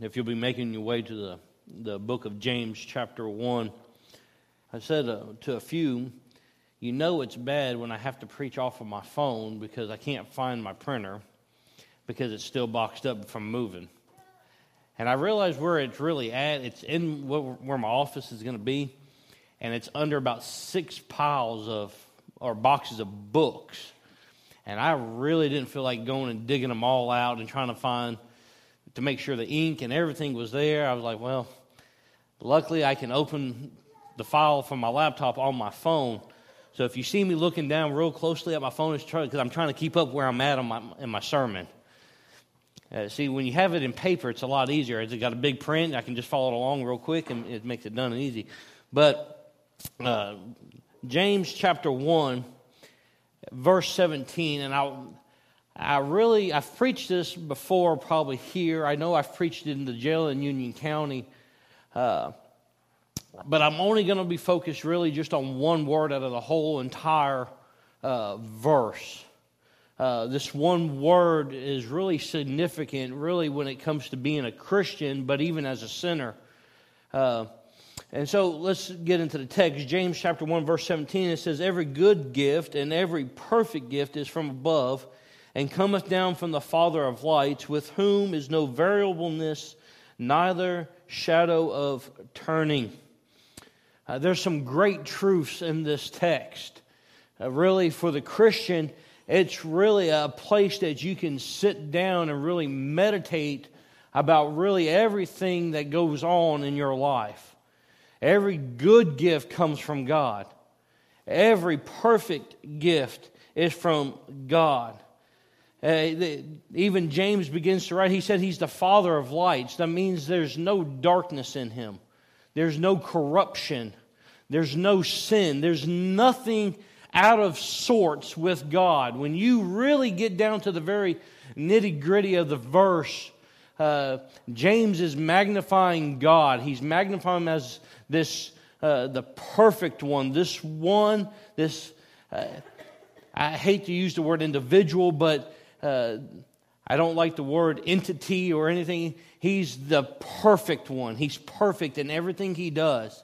if you'll be making your way to the, the book of James, chapter 1, I said uh, to a few, you know it's bad when I have to preach off of my phone because I can't find my printer because it's still boxed up from moving. And I realized where it's really at. It's in where my office is going to be, and it's under about six piles of or boxes of books. And I really didn't feel like going and digging them all out and trying to find to make sure the ink and everything was there. I was like, well, luckily I can open the file from my laptop on my phone. So if you see me looking down real closely at my phone, it's because I'm trying to keep up where I'm at my, in my sermon. Uh, see, when you have it in paper, it's a lot easier. It's got a big print. I can just follow it along real quick, and it makes it done and easy. But uh, James chapter 1, verse 17, and I, I really, I've preached this before probably here. I know I've preached it in the jail in Union County. Uh, but I'm only going to be focused really just on one word out of the whole entire uh, verse. Uh, this one word is really significant, really, when it comes to being a Christian, but even as a sinner. Uh, and so let's get into the text. James chapter 1, verse 17, it says, Every good gift and every perfect gift is from above and cometh down from the Father of lights, with whom is no variableness, neither shadow of turning. Uh, there's some great truths in this text. Uh, really, for the Christian, it's really a place that you can sit down and really meditate about really everything that goes on in your life. Every good gift comes from God. Every perfect gift is from God. Uh, even James begins to write, he said he's the father of lights. That means there's no darkness in him, there's no corruption, there's no sin, there's nothing out of sorts with God. When you really get down to the very nitty gritty of the verse, uh, James is magnifying God. He's magnifying him as this, uh, the perfect one, this one, this, uh, I hate to use the word individual, but uh, I don't like the word entity or anything. He's the perfect one. He's perfect in everything he does.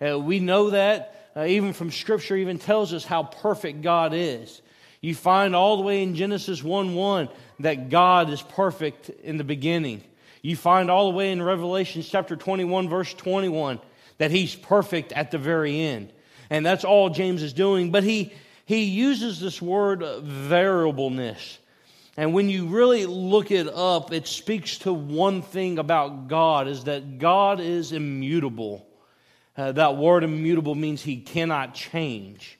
Uh, we know that uh, even from Scripture, even tells us how perfect God is. You find all the way in Genesis 1 1 that God is perfect in the beginning. You find all the way in Revelation chapter 21, verse 21, that He's perfect at the very end. And that's all James is doing. But he, he uses this word variableness. And when you really look it up, it speaks to one thing about God is that God is immutable. Uh, that word immutable means he cannot change.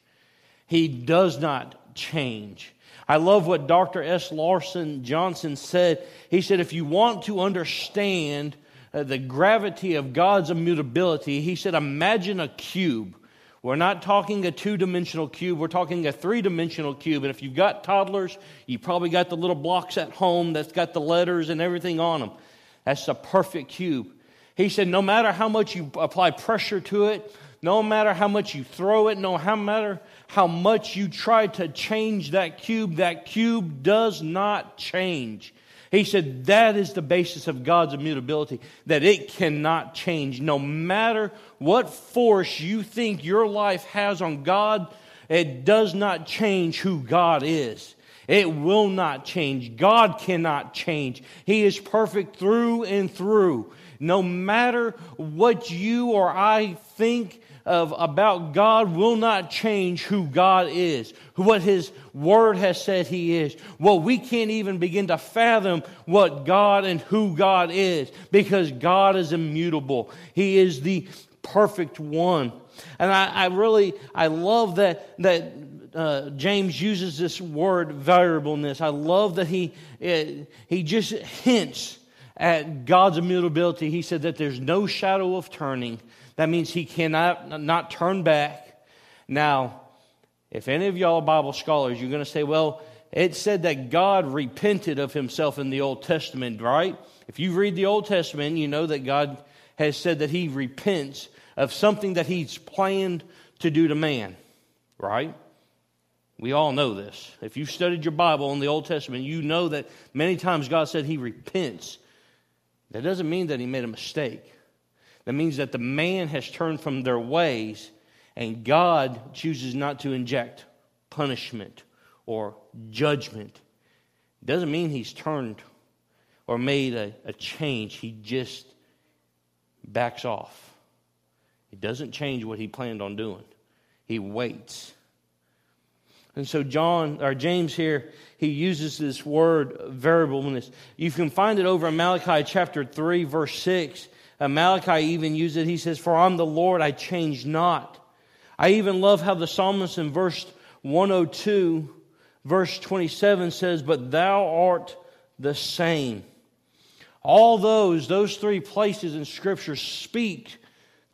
He does not change. I love what Dr. S. Larson Johnson said. He said, if you want to understand uh, the gravity of God's immutability, he said, imagine a cube. We're not talking a two dimensional cube, we're talking a three dimensional cube. And if you've got toddlers, you probably got the little blocks at home that's got the letters and everything on them. That's a perfect cube. He said, no matter how much you apply pressure to it, no matter how much you throw it, no matter how much you try to change that cube, that cube does not change. He said that is the basis of God's immutability, that it cannot change. No matter what force you think your life has on God, it does not change who God is. It will not change. God cannot change. He is perfect through and through. No matter what you or I think of about God will not change who God is, what His Word has said He is. Well, we can't even begin to fathom what God and who God is because God is immutable. He is the perfect one. And I, I really, I love that, that uh, James uses this word variableness. I love that he, it, he just hints at God's immutability, he said that there's no shadow of turning. That means he cannot not turn back. Now, if any of y'all are Bible scholars, you're going to say, well, it said that God repented of himself in the Old Testament, right? If you read the Old Testament, you know that God has said that he repents of something that he's planned to do to man, right? We all know this. If you've studied your Bible in the Old Testament, you know that many times God said he repents That doesn't mean that he made a mistake. That means that the man has turned from their ways and God chooses not to inject punishment or judgment. Doesn't mean he's turned or made a, a change. He just backs off. He doesn't change what he planned on doing. He waits. And so John or James here, he uses this word variableness. You can find it over in Malachi chapter 3, verse 6. Uh, Malachi even uses it. He says, For I'm the Lord, I change not. I even love how the psalmist in verse 102, verse 27 says, But thou art the same. All those, those three places in Scripture speak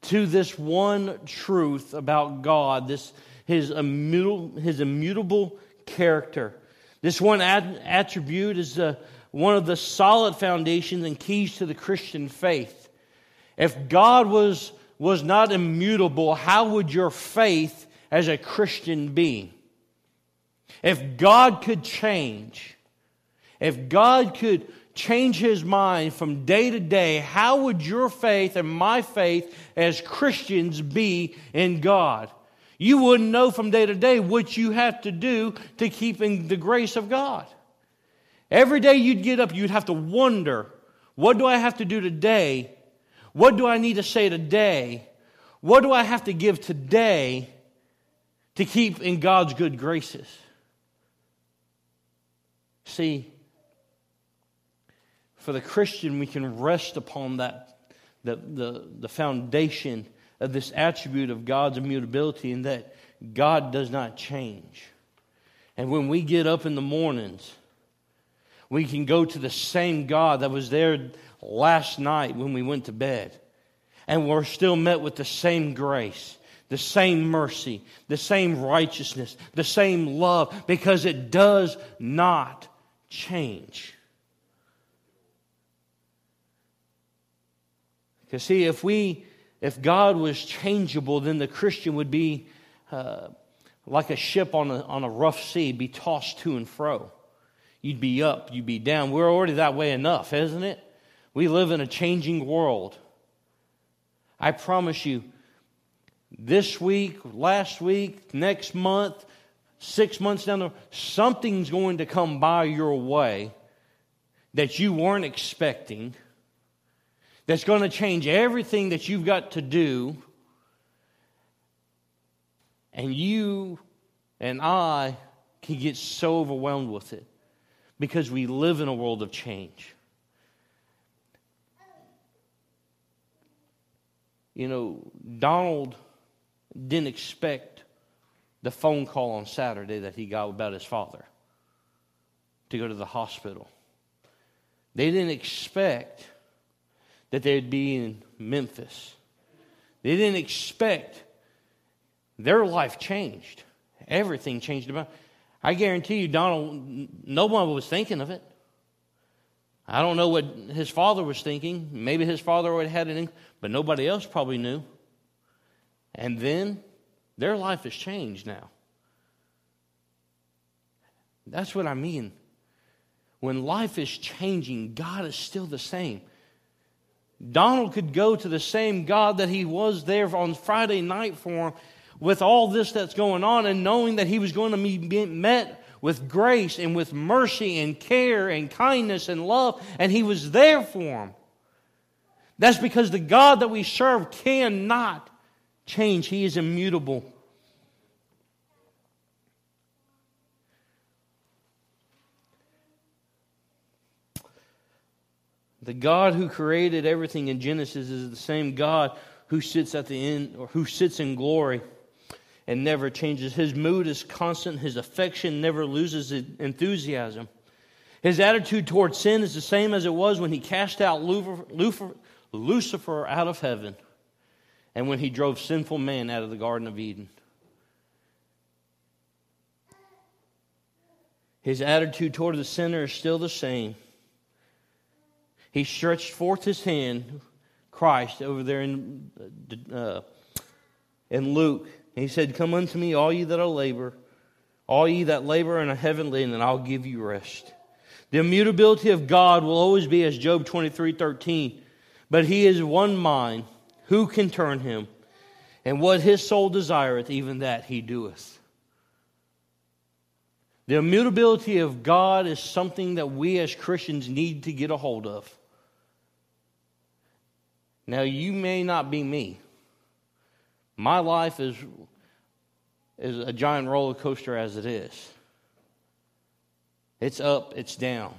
to this one truth about God, this his immutable, his immutable character. This one attribute is uh, one of the solid foundations and keys to the Christian faith. If God was was not immutable, how would your faith as a Christian be? If God could change, if God could change his mind from day to day, how would your faith and my faith as Christians be in God? You wouldn't know from day to day what you have to do to keep in the grace of God. Every day you'd get up, you'd have to wonder, what do I have to do today what do I need to say today? What do I have to give today to keep in God's good graces? See, for the Christian, we can rest upon that, the, the, the foundation of this attribute of God's immutability and that God does not change. And when we get up in the mornings, we can go to the same God that was there last night when we went to bed. And we're still met with the same grace, the same mercy, the same righteousness, the same love, because it does not change. Because, see, if we, if God was changeable, then the Christian would be uh, like a ship on a, on a rough sea, be tossed to and fro. You'd be up, you'd be down. We're already that way enough, isn't it? We live in a changing world. I promise you, this week, last week, next month, six months down the road, something's going to come by your way that you weren't expecting, that's going to change everything that you've got to do. And you and I can get so overwhelmed with it because we live in a world of change. You know, Donald didn't expect the phone call on Saturday that he got about his father to go to the hospital. They didn't expect that they'd be in Memphis. They didn't expect their life changed. Everything changed about. I guarantee you, Donald, no one was thinking of it. I don't know what his father was thinking. Maybe his father have had an, but nobody else probably knew. And then their life has changed now. That's what I mean. When life is changing, God is still the same. Donald could go to the same God that he was there on Friday night for him with all this that's going on and knowing that he was going to be met with grace and with mercy and care and kindness and love, and He was there for them. That's because the God that we serve cannot change, He is immutable. The God who created everything in Genesis is the same God who sits at the end or who sits in glory and never changes. His mood is constant, his affection never loses enthusiasm. His attitude toward sin is the same as it was when he cast out Lucifer out of heaven and when he drove sinful man out of the Garden of Eden. His attitude toward the sinner is still the same. He stretched forth his hand, Christ, over there in, uh, in Luke, And he said, Come unto me, all ye that are labor, all ye that labor and are laden, and I'll give you rest. The immutability of God will always be as Job 23 13. But he is one mind. Who can turn him? And what his soul desireth, even that he doeth. The immutability of God is something that we as Christians need to get a hold of. Now, you may not be me. My life is, is a giant roller coaster as it is. It's up, it's down.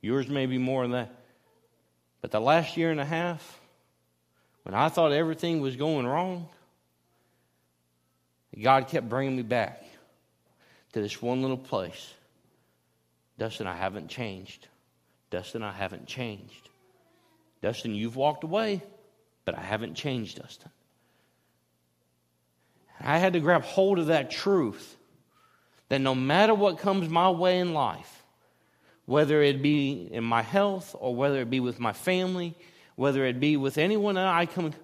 Yours may be more than that. But the last year and a half, when I thought everything was going wrong, God kept bringing me back to this one little place. Dustin, I haven't changed. Dustin, I haven't changed. Dustin, you've walked away, but I haven't changed, Dustin. I had to grab hold of that truth that no matter what comes my way in life, whether it be in my health or whether it be with my family, whether it be with anyone that I come,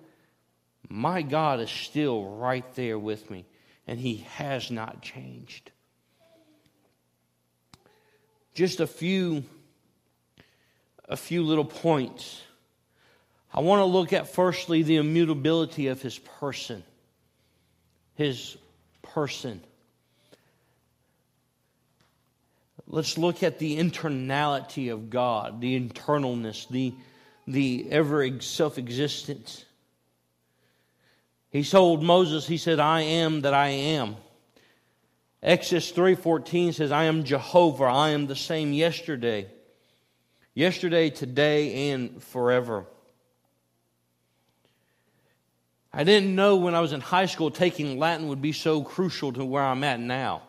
my God is still right there with me, and He has not changed. Just a few, a few little points. I want to look at firstly the immutability of His person. His person. Let's look at the internality of God, the internalness, the, the ever self existence. He told Moses, he said, I am that I am. Exodus 3:14 says, I am Jehovah, I am the same yesterday, yesterday, today, and forever. I didn't know when I was in high school taking Latin would be so crucial to where I'm at now.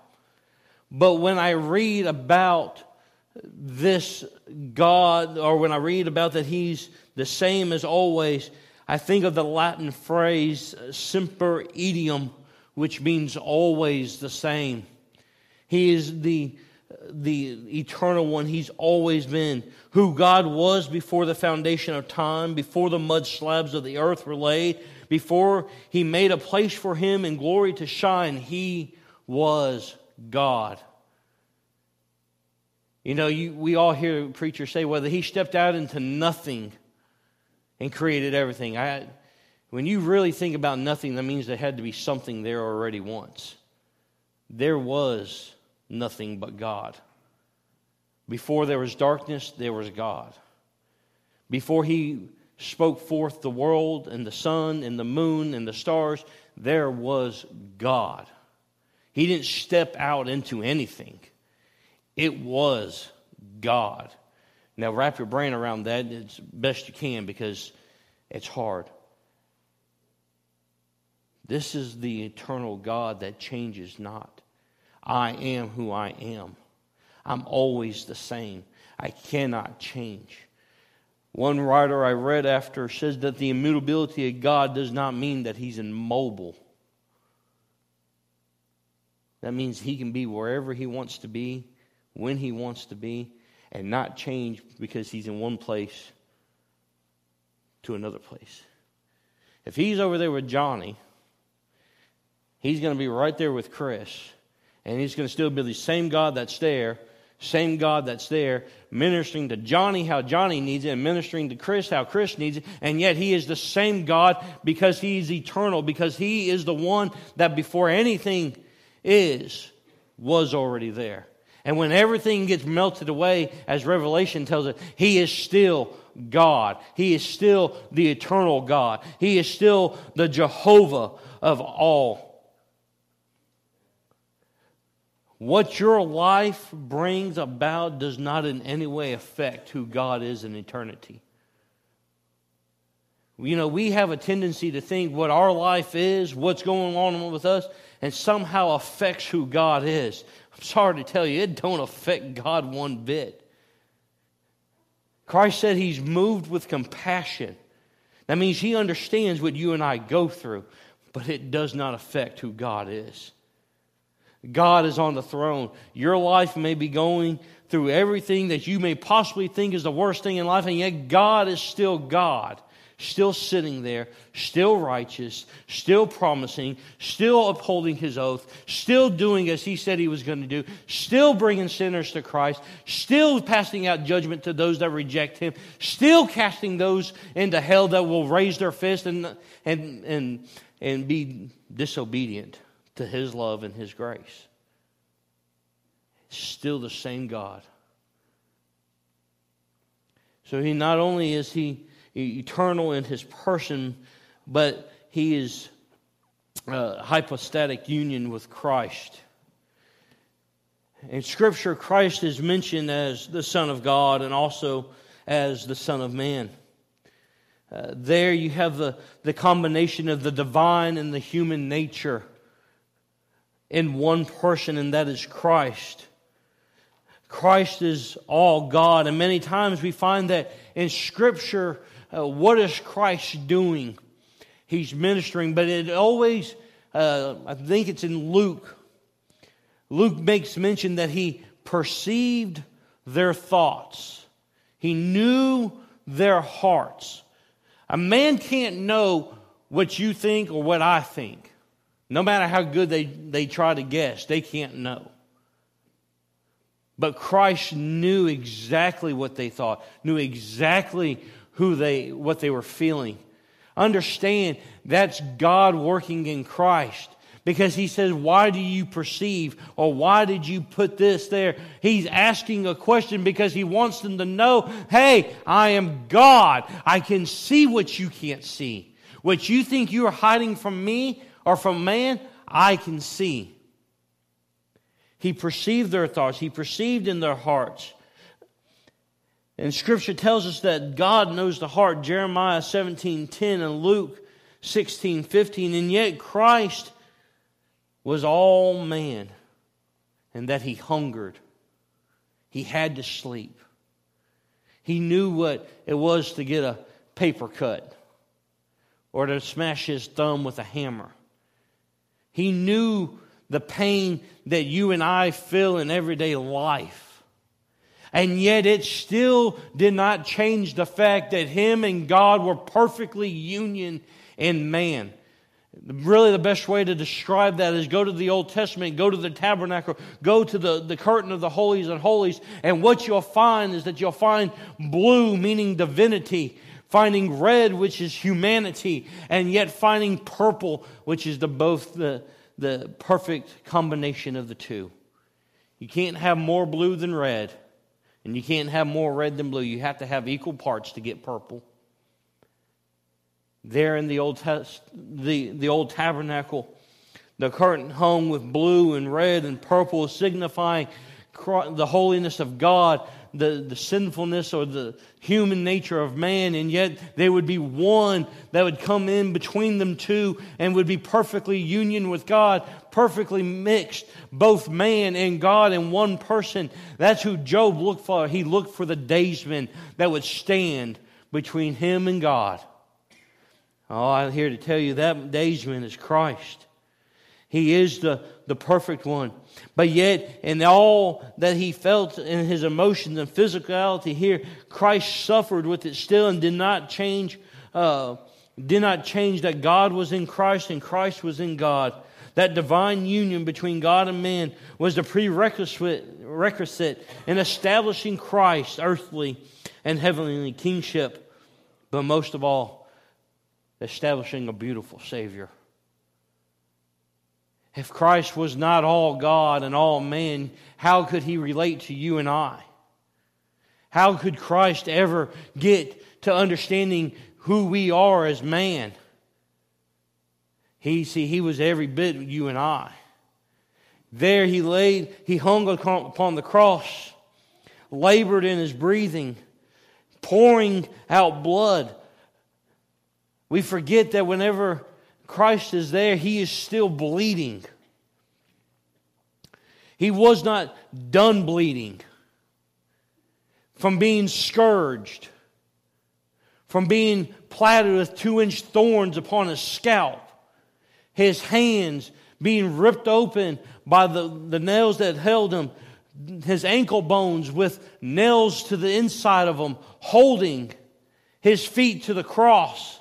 But when I read about this God, or when I read about that He's the same as always, I think of the Latin phrase uh, semper idem, which means always the same. He is the, the eternal one. He's always been who God was before the foundation of time, before the mud slabs of the earth were laid, before He made a place for Him in glory to shine. He was God. You know, you, we all hear preachers say whether he stepped out into nothing and created everything. I, when you really think about nothing, that means there had to be something there already once. There was nothing but God. Before there was darkness, there was God. Before he spoke forth the world and the sun and the moon and the stars, there was God. He didn't step out into anything, it was God. Now, wrap your brain around that as best you can because it's hard. This is the eternal God that changes not. I am who I am. I'm always the same. I cannot change. One writer I read after says that the immutability of God does not mean that he's immobile. That means he can be wherever he wants to be, when he wants to be, and not change because he's in one place to another place. If he's over there with Johnny, he's going to be right there with Chris, and he's going to still be the same God that's there, same God that's there, ministering to Johnny how Johnny needs it, and ministering to Chris how Chris needs it, and yet he is the same God because he is eternal, because he is the one that before anything is, was already there. And when everything gets melted away, as Revelation tells us, He is still God. He is still the eternal God. He is still the Jehovah of all. What your life brings about does not in any way affect who God is in eternity. You know, we have a tendency to think what our life is, what's going on with us, and somehow affects who God is. I'm sorry to tell you, it don't affect God one bit. Christ said he's moved with compassion. That means he understands what you and I go through, but it does not affect who God is. God is on the throne. Your life may be going through everything that you may possibly think is the worst thing in life, and yet God is still God. Still sitting there, still righteous, still promising, still upholding his oath, still doing as he said he was going to do, still bringing sinners to Christ, still passing out judgment to those that reject him, still casting those into hell that will raise their fist and, and, and, and be disobedient to his love and his grace. Still the same God. So he not only is he eternal in his person, but he is uh, hypostatic union with Christ. In Scripture, Christ is mentioned as the Son of God and also as the Son of Man. Uh, there you have the, the combination of the divine and the human nature in one person, and that is Christ. Christ is all God, and many times we find that in Scripture, uh, what is Christ doing? He's ministering, but it always, uh, I think it's in Luke. Luke makes mention that he perceived their thoughts, he knew their hearts. A man can't know what you think or what I think. No matter how good they, they try to guess, they can't know. But Christ knew exactly what they thought, knew exactly who they, what they were feeling. Understand that's God working in Christ because he says, Why do you perceive? Or why did you put this there? He's asking a question because he wants them to know, Hey, I am God. I can see what you can't see. What you think you are hiding from me or from man, I can see. He perceived their thoughts, he perceived in their hearts. And scripture tells us that God knows the heart, Jeremiah 17 10 and Luke 16 15. And yet Christ was all man, and that he hungered. He had to sleep. He knew what it was to get a paper cut or to smash his thumb with a hammer. He knew the pain that you and I feel in everyday life. And yet it still did not change the fact that him and God were perfectly union in man. Really, the best way to describe that is go to the Old Testament, go to the tabernacle, go to the, the curtain of the holies and holies, and what you'll find is that you'll find blue, meaning divinity, finding red, which is humanity, and yet finding purple, which is the both the, the perfect combination of the two. You can't have more blue than red. And you can't have more red than blue. You have to have equal parts to get purple. There in the old, test, the, the old tabernacle, the curtain hung with blue and red and purple, signifying the holiness of God, the, the sinfulness or the human nature of man, and yet there would be one that would come in between them two and would be perfectly union with God, perfectly mixed, both man and God in one person. That's who Job looked for. He looked for the daysman that would stand between him and God. Oh, I'm here to tell you that daysman is Christ. He is the, the perfect one. But yet, in all that he felt in his emotions and physicality here, Christ suffered with it still and did not change, uh, did not change that God was in Christ and Christ was in God. That divine union between God and man was the prerequisite in establishing Christ's earthly and heavenly kingship, but most of all, establishing a beautiful Savior. If Christ was not all God and all man, how could he relate to you and I? How could Christ ever get to understanding who we are as man? He see he was every bit you and I. There he laid, he hung upon the cross, labored in his breathing, pouring out blood. We forget that whenever Christ is there, he is still bleeding. He was not done bleeding from being scourged, from being platted with two inch thorns upon his scalp, his hands being ripped open by the, the nails that held him, his ankle bones with nails to the inside of them, holding his feet to the cross,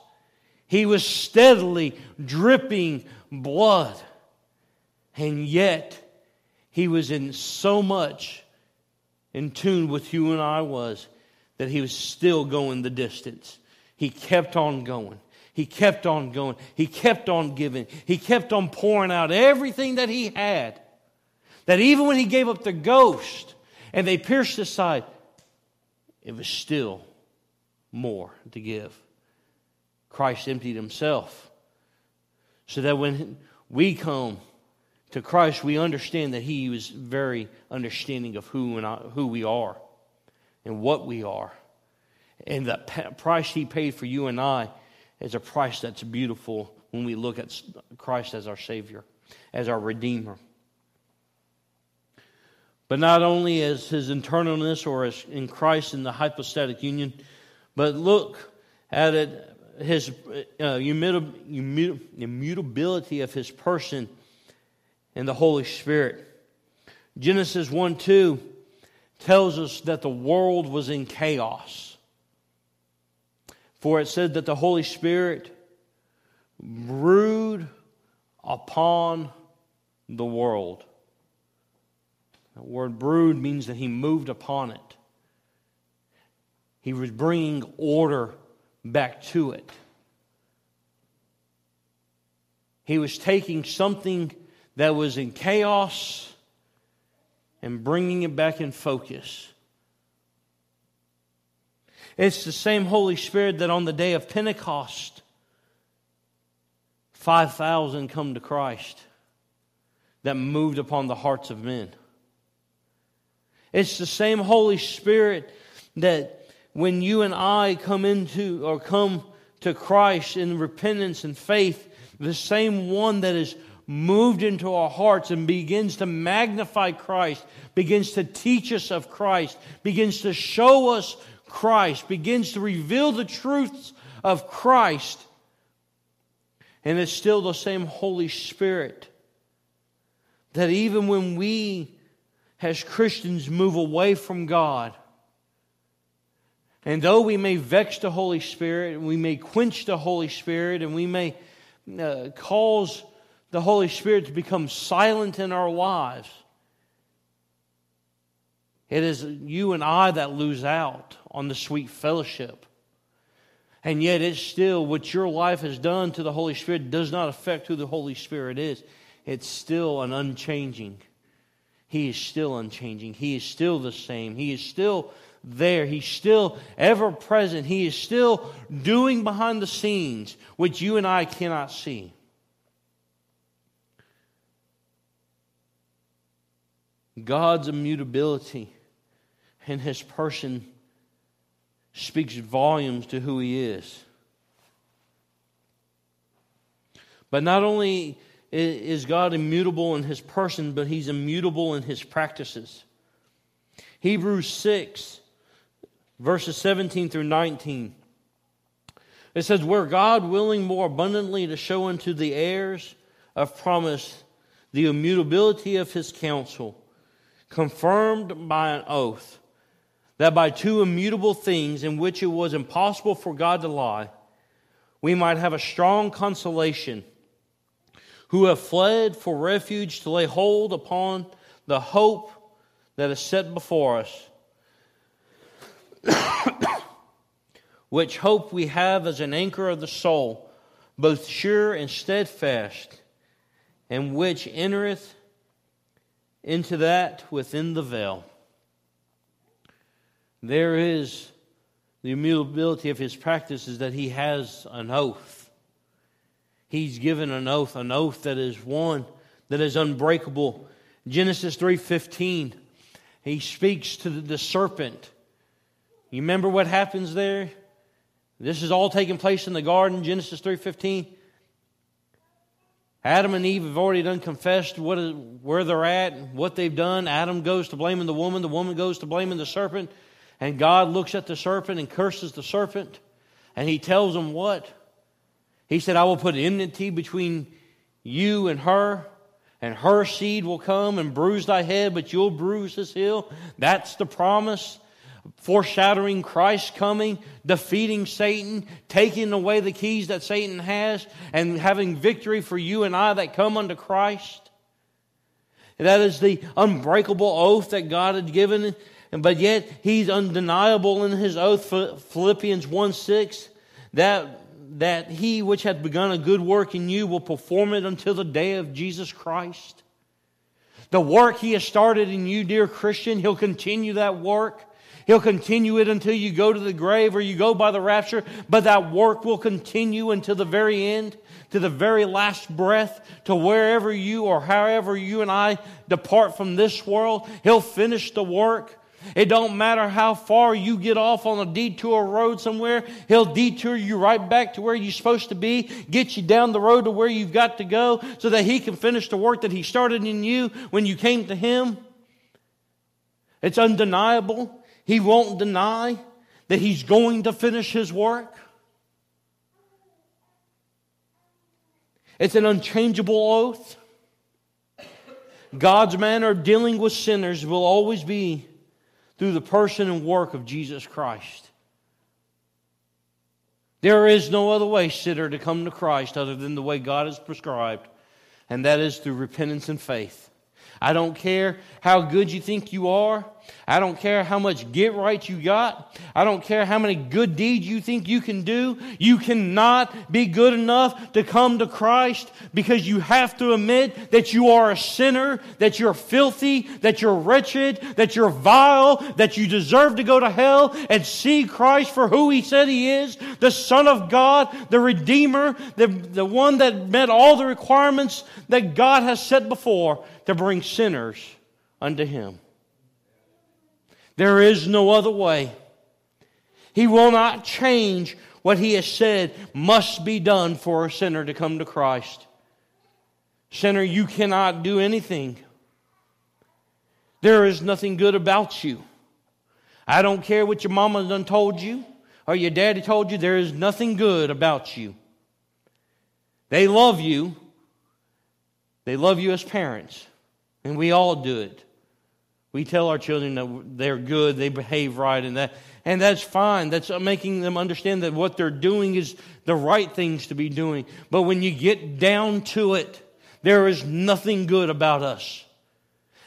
he was steadily dripping blood. And yet, he was in so much in tune with who and I was that he was still going the distance. He kept on going. He kept on going. He kept on giving. He kept on pouring out everything that he had. That even when he gave up the ghost and they pierced his side, it was still more to give. Christ emptied himself so that when we come to Christ, we understand that He was very understanding of who and I, who we are and what we are, and the price He paid for you and I is a price that's beautiful when we look at Christ as our Savior, as our Redeemer. But not only as His internalness or as in Christ in the hypostatic union, but look at it his uh, immutability of his person and the Holy Spirit. Genesis 1 2 tells us that the world was in chaos. For it said that the Holy Spirit brooded upon the world. The word brood means that he moved upon it. He was bringing order back to it. He was taking something that was in chaos and bringing it back in focus. It's the same Holy Spirit that on the day of Pentecost, 5,000 come to Christ that moved upon the hearts of men. It's the same Holy Spirit that when you and I come into or come to Christ in repentance and faith, the same one that is moved into our hearts and begins to magnify Christ, begins to teach us of Christ, begins to show us Christ, begins to reveal the truths of Christ. And it's still the same Holy Spirit that even when we as Christians move away from God, and though we may vex the Holy Spirit, and we may quench the Holy Spirit, and we may uh, cause the Holy Spirit to become silent in our lives, it is you and I that lose out on the sweet fellowship. And yet, it's still what your life has done to the Holy Spirit does not affect who the Holy Spirit is. It's still an unchanging. He is still unchanging. He is still the same. He is still there. He's still ever present. He is still doing behind the scenes, which you and I cannot see. God's immutability in his person speaks volumes to who he is. But not only is God immutable in his person, but he's immutable in his practices. Hebrews 6, verses 17 through 19. It says, Where God willing more abundantly to show unto the heirs of promise the immutability of his counsel confirmed by an oath, that by two immutable things in which it was impossible for God to lie, we might have a strong consolation, who have fled for refuge to lay hold upon the hope that is set before us. which hope we have as an anchor of the soul, both sure and steadfast, and which entereth into that within the veil. There is the immutability of his practice is that he has an oath. He's given an oath, an oath that is one that is unbreakable. Genesis 3:15. He speaks to the serpent. You remember what happens there? This is all taking place in the garden, Genesis 3:15. Adam and Eve have already done confessed what is, where they're at, what they've done. Adam goes to blaming the woman, the woman goes to blaming the serpent, and God looks at the serpent and curses the serpent, and he tells them what? He said, I will put enmity between you and her, and her seed will come and bruise thy head, but you'll bruise his heel. That's the promise foreshadowing Christ coming, defeating Satan, taking away the keys that Satan has, and having victory for you and I that come unto Christ. That is the unbreakable oath that God had given, but yet He's undeniable in His oath. Philippians 1 6, that, that He which hath begun a good work in you will perform it until the day of Jesus Christ. The work He has started in you, dear Christian, He'll continue that work. He'll continue it until you go to the grave or you go by the rapture, but that work will continue until the very end, to the very last breath, to wherever you or however you and I depart from this world. He'll finish the work. It don't matter how far you get off on a detour road somewhere, he'll detour you right back to where you're supposed to be, get you down the road to where you've got to go so that he can finish the work that he started in you when you came to him. It's undeniable. He won't deny that he's going to finish his work. It's an unchangeable oath. God's manner of dealing with sinners will always be through the person and work of Jesus Christ. There is no other way, sinner, to come to Christ other than the way God has prescribed, and that is through repentance and faith. I don't care how good you think you are. I don't care how much get right you got. I don't care how many good deeds you think you can do. You cannot be good enough to come to Christ because you have to admit that you are a sinner, that you're filthy, that you're wretched, that you're vile, that you deserve to go to hell and see Christ for who He said He is, the Son of God, the Redeemer, the, the one that met all the requirements that God has set before to bring sinners unto Him. There is no other way. He will not change what he has said must be done for a sinner to come to Christ. Sinner, you cannot do anything. There is nothing good about you. I don't care what your mama done told you or your daddy told you, there is nothing good about you. They love you. They love you as parents. And we all do it. We tell our children that they're good, they behave right, and that, and that's fine. That's making them understand that what they're doing is the right things to be doing. But when you get down to it, there is nothing good about us.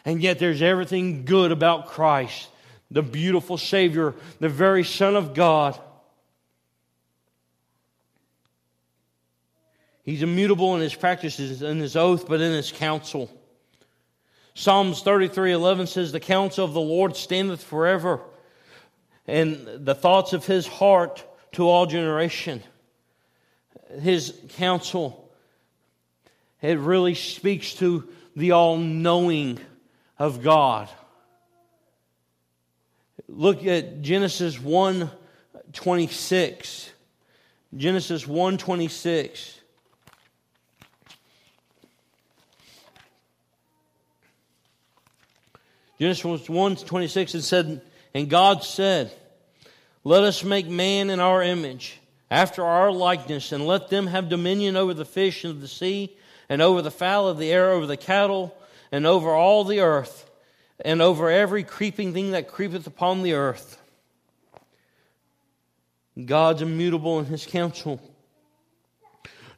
And yet there's everything good about Christ, the beautiful Savior, the very Son of God. He's immutable in his practices, in his oath, but in his counsel. Psalms 33 11 says, The counsel of the Lord standeth forever, and the thoughts of his heart to all generation. His counsel, it really speaks to the all knowing of God. Look at Genesis 1 26. Genesis 1 26. Genesis 1 26, it said, And God said, Let us make man in our image, after our likeness, and let them have dominion over the fish of the sea, and over the fowl of the air, over the cattle, and over all the earth, and over every creeping thing that creepeth upon the earth. God's immutable in his counsel.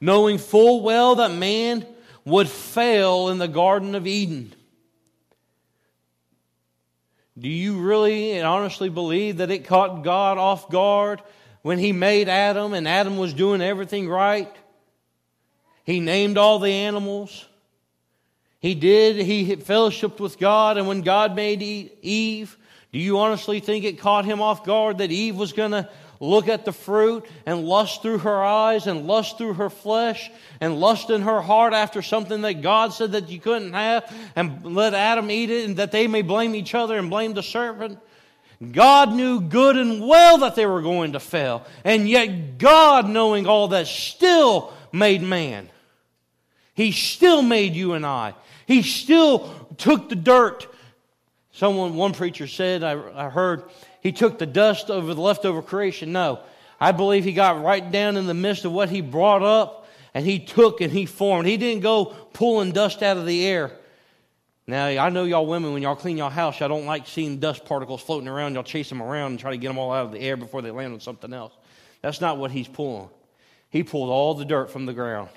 Knowing full well that man would fail in the Garden of Eden. Do you really and honestly believe that it caught God off guard when He made Adam and Adam was doing everything right? He named all the animals. He did. He fellowshiped with God. And when God made Eve, do you honestly think it caught him off guard that Eve was going to look at the fruit and lust through her eyes and lust through her flesh and lust in her heart after something that God said that you couldn't have and let Adam eat it and that they may blame each other and blame the serpent. God knew good and well that they were going to fail. And yet God, knowing all that, still made man. He still made you and I. He still took the dirt. Someone, one preacher said, I, I heard, he took the dust over the leftover creation. No. I believe he got right down in the midst of what he brought up and he took and he formed. He didn't go pulling dust out of the air. Now, I know y'all women, when y'all clean y'all house, y'all don't like seeing dust particles floating around. Y'all chase them around and try to get them all out of the air before they land on something else. That's not what he's pulling. He pulled all the dirt from the ground,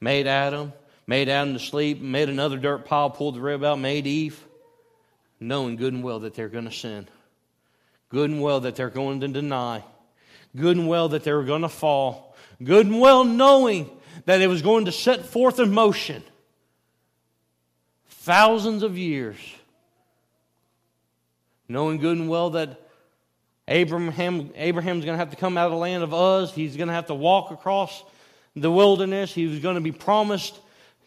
made Adam, made Adam to sleep, made another dirt pile, pulled the rib out, made Eve, knowing good and well that they're going to sin, good and well that they're going to deny, good and well that they were going to fall, good and well knowing that it was going to set forth in motion thousands of years, knowing good and well that Abraham, Abraham's going to have to come out of the land of Uz. He's going to have to walk across the wilderness. He was going to be promised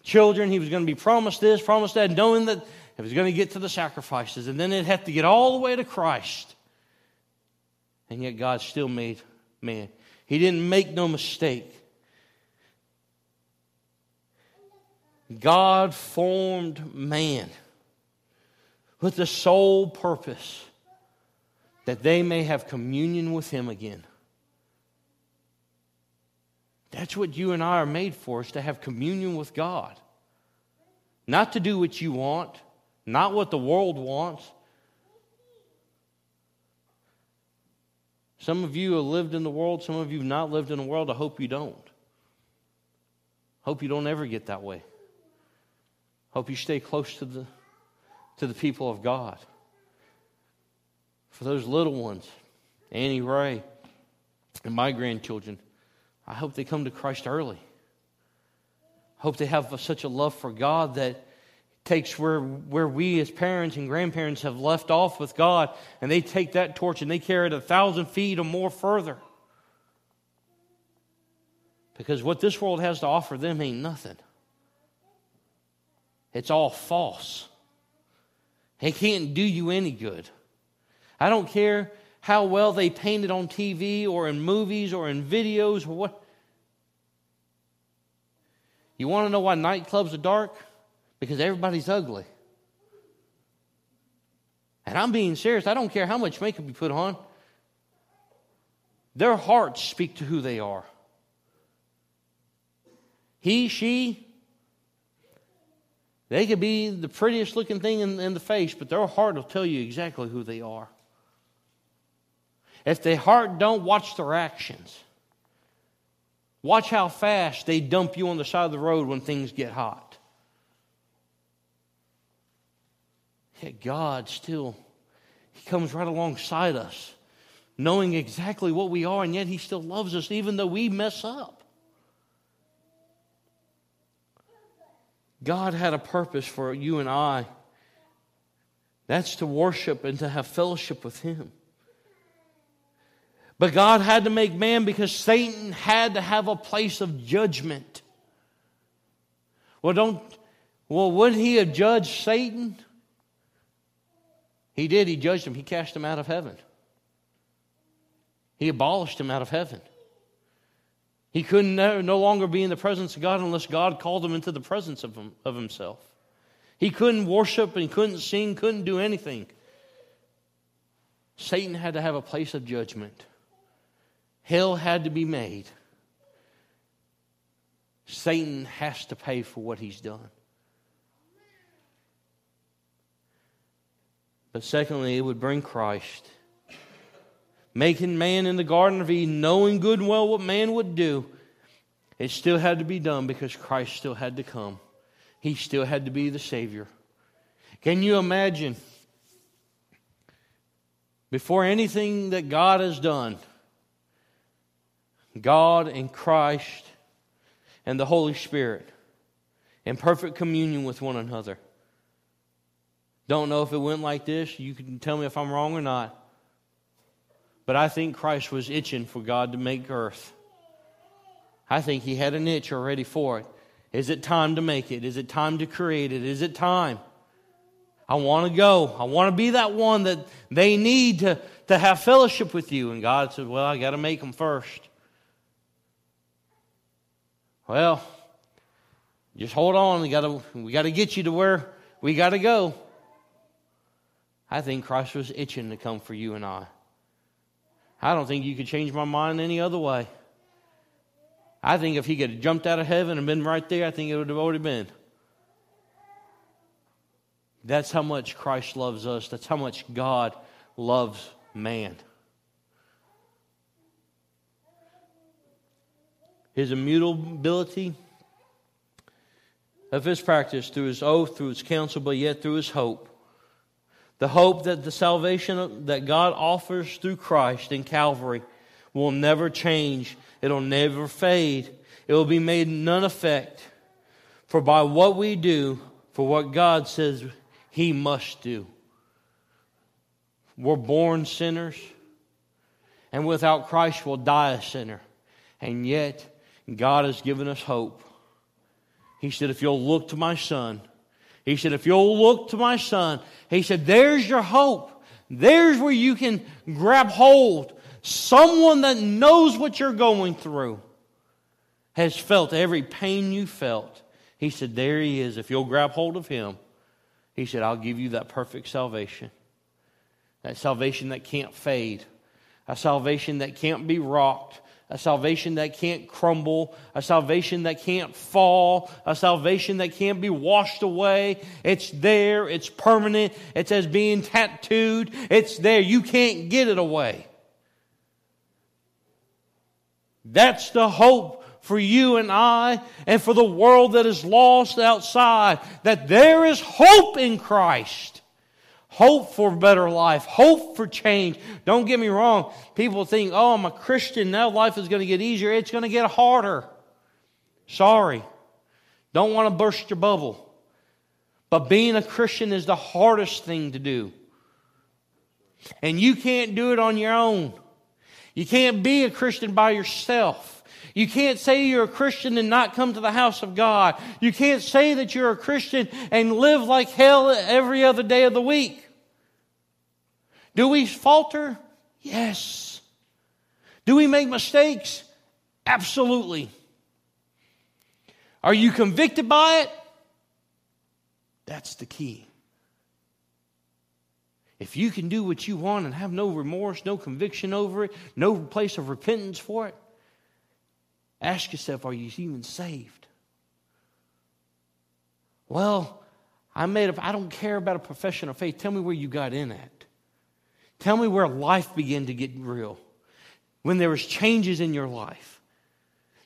children. He was going to be promised this, promised that, knowing that he was going to get to the sacrifices. And then it'd have to get all the way to Christ. And yet God still made man. He didn't make no mistake. God formed man with the sole purpose that they may have communion with Him again. That's what you and I are made for, is to have communion with God. Not to do what you want, not what the world wants. Some of you have lived in the world, some of you have not lived in the world. I hope you don't. Hope you don't ever get that way. Hope you stay close to the, to the people of God. For those little ones, Annie Ray, and my grandchildren, I hope they come to Christ early. Hope they have such a love for God that takes where, where we as parents and grandparents have left off with God, and they take that torch and they carry it a thousand feet or more further. Because what this world has to offer them ain't nothing. It's all false. It can't do you any good. I don't care how well they paint it on TV or in movies or in videos or what. You want to know why nightclubs are dark? Because everybody's ugly. And I'm being serious. I don't care how much makeup you put on. Their hearts speak to who they are. He, she, they could be the prettiest looking thing in, in the face, but their heart will tell you exactly who they are. If their heart don't, watch their actions. Watch how fast they dump you on the side of the road when things get hot. Yet God still, He comes right alongside us, knowing exactly what we are, and yet He still loves us even though we mess up. God had a purpose for you and I. That's to worship and to have fellowship with Him. But God had to make man because Satan had to have a place of judgment. Well, don't, well, would he have judged Satan? He did. He judged him. He cast him out of heaven. He abolished him out of heaven. He couldn't no longer be in the presence of God unless God called him into the presence of, him, of himself. He couldn't worship and couldn't sing, couldn't do anything. Satan had to have a place of judgment. Hell had to be made. Satan has to pay for what he's done. But secondly, it would bring Christ making man in the Garden of Eden, knowing good and well what man would do, it still had to be done because Christ still had to come. He still had to be the Savior. Can you imagine? Before anything that God has done, God and Christ and the Holy Spirit in perfect communion with one another. Don't know if it went like this. You can tell me if I'm wrong or not. But I think Christ was itching for God to make earth. I think he had an itch already for it. Is it time to make it? Is it time to create it? Is it time? I want to go. I want to be that one that they need to, to have fellowship with you. And God said, Well, I got to make them first. Well, just hold on. We got to we got to get you to where we got to go. I think Christ was itching to come for you and I. I don't think you could change my mind any other way. I think if he could have jumped out of heaven and been right there, I think it would have already been. That's how much Christ loves us. That's how much God loves man. His immutability of his practice through his oath, through his counsel, but yet through his hope. The hope that the salvation that God offers through Christ in Calvary will never change, it'll never fade, it will be made none effect. For by what we do, for what God says He must do. We're born sinners, and without Christ, we'll die a sinner. And yet, God has given us hope. He said, If you'll look to my son, he said, If you'll look to my son, he said, There's your hope. There's where you can grab hold. Someone that knows what you're going through has felt every pain you felt. He said, There he is. If you'll grab hold of him, he said, I'll give you that perfect salvation. That salvation that can't fade, a salvation that can't be rocked, a salvation that can't crumble, a salvation that can't fall, a salvation that can't be washed away. It's there, it's permanent, it's as being tattooed, it's there. You can't get it away. That's the hope for you and I and for the world that is lost outside. That there is hope in Christ. Hope for a better life. Hope for change. Don't get me wrong. People think, oh, I'm a Christian. Now life is going to get easier. It's going to get harder. Sorry. Don't want to burst your bubble. But being a Christian is the hardest thing to do. And you can't do it on your own. You can't be a Christian by yourself. You can't say you're a Christian and not come to the house of God. You can't say that you're a Christian and live like hell every other day of the week. Do we falter? Yes. Do we make mistakes? Absolutely. Are you convicted by it? That's the key. If you can do what you want and have no remorse, no conviction over it, no place of repentance for it, Ask yourself, are you even saved? Well, I made up, I don't care about a profession of faith. Tell me where you got in at. Tell me where life began to get real. When there was changes in your life.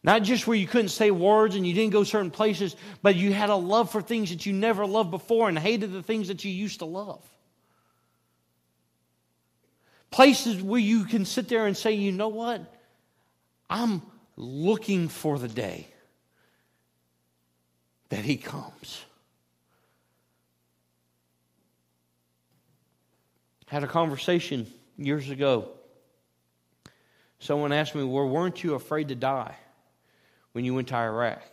Not just where you couldn't say words and you didn't go certain places, but you had a love for things that you never loved before and hated the things that you used to love. Places where you can sit there and say, you know what? I'm looking for the day that he comes. Had a conversation years ago. Someone asked me, Well, weren't you afraid to die when you went to Iraq?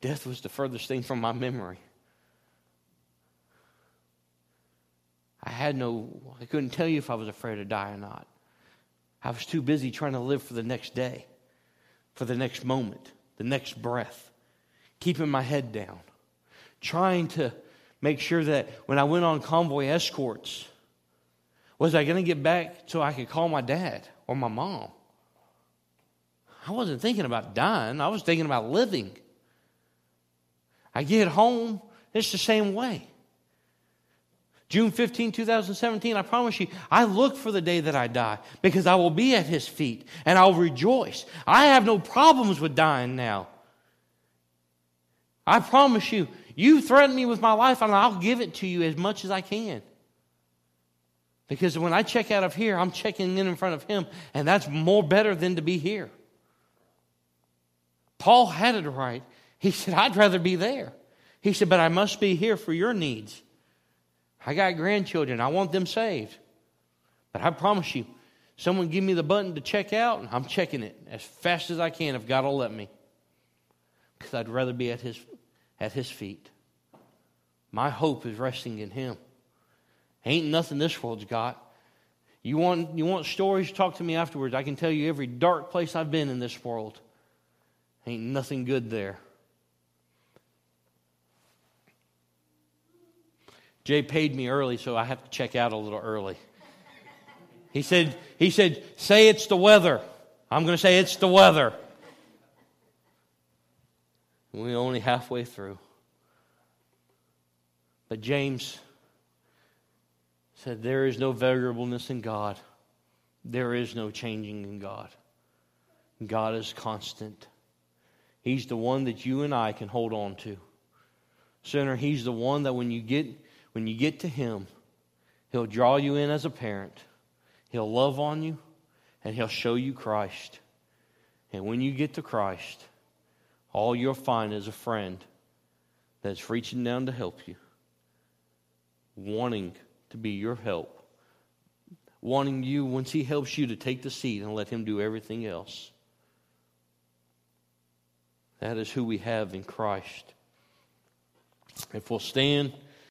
Death was the furthest thing from my memory. I had no, I couldn't tell you if I was afraid to die or not. I was too busy trying to live for the next day, for the next moment, the next breath, keeping my head down, trying to make sure that when I went on convoy escorts, was I going to get back so I could call my dad or my mom? I wasn't thinking about dying, I was thinking about living. I get home, it's the same way. June 15, 2017, I promise you, I look for the day that I die because I will be at his feet and I'll rejoice. I have no problems with dying now. I promise you, you threaten me with my life and I'll give it to you as much as I can. Because when I check out of here, I'm checking in in front of him, and that's more better than to be here. Paul had it right. He said, I'd rather be there. He said, but I must be here for your needs. I got grandchildren. I want them saved. But I promise you, someone give me the button to check out, and I'm checking it as fast as I can if God will let me. Because I'd rather be at his, at his feet. My hope is resting in him. Ain't nothing this world's got. You want, you want stories? Talk to me afterwards. I can tell you every dark place I've been in this world. Ain't nothing good there. Jay paid me early, so I have to check out a little early. He said, he said, say it's the weather. I'm going to say it's the weather. We're only halfway through. But James said, There is no variableness in God, there is no changing in God. God is constant. He's the one that you and I can hold on to. Sinner, He's the one that when you get when you get to Him, He'll draw you in as a parent. He'll love on you and He'll show you Christ. And when you get to Christ, all you'll find is a friend that's reaching down to help you, wanting to be your help, wanting you, once He helps you, to take the seat and let Him do everything else. That is who we have in Christ. If we'll stand.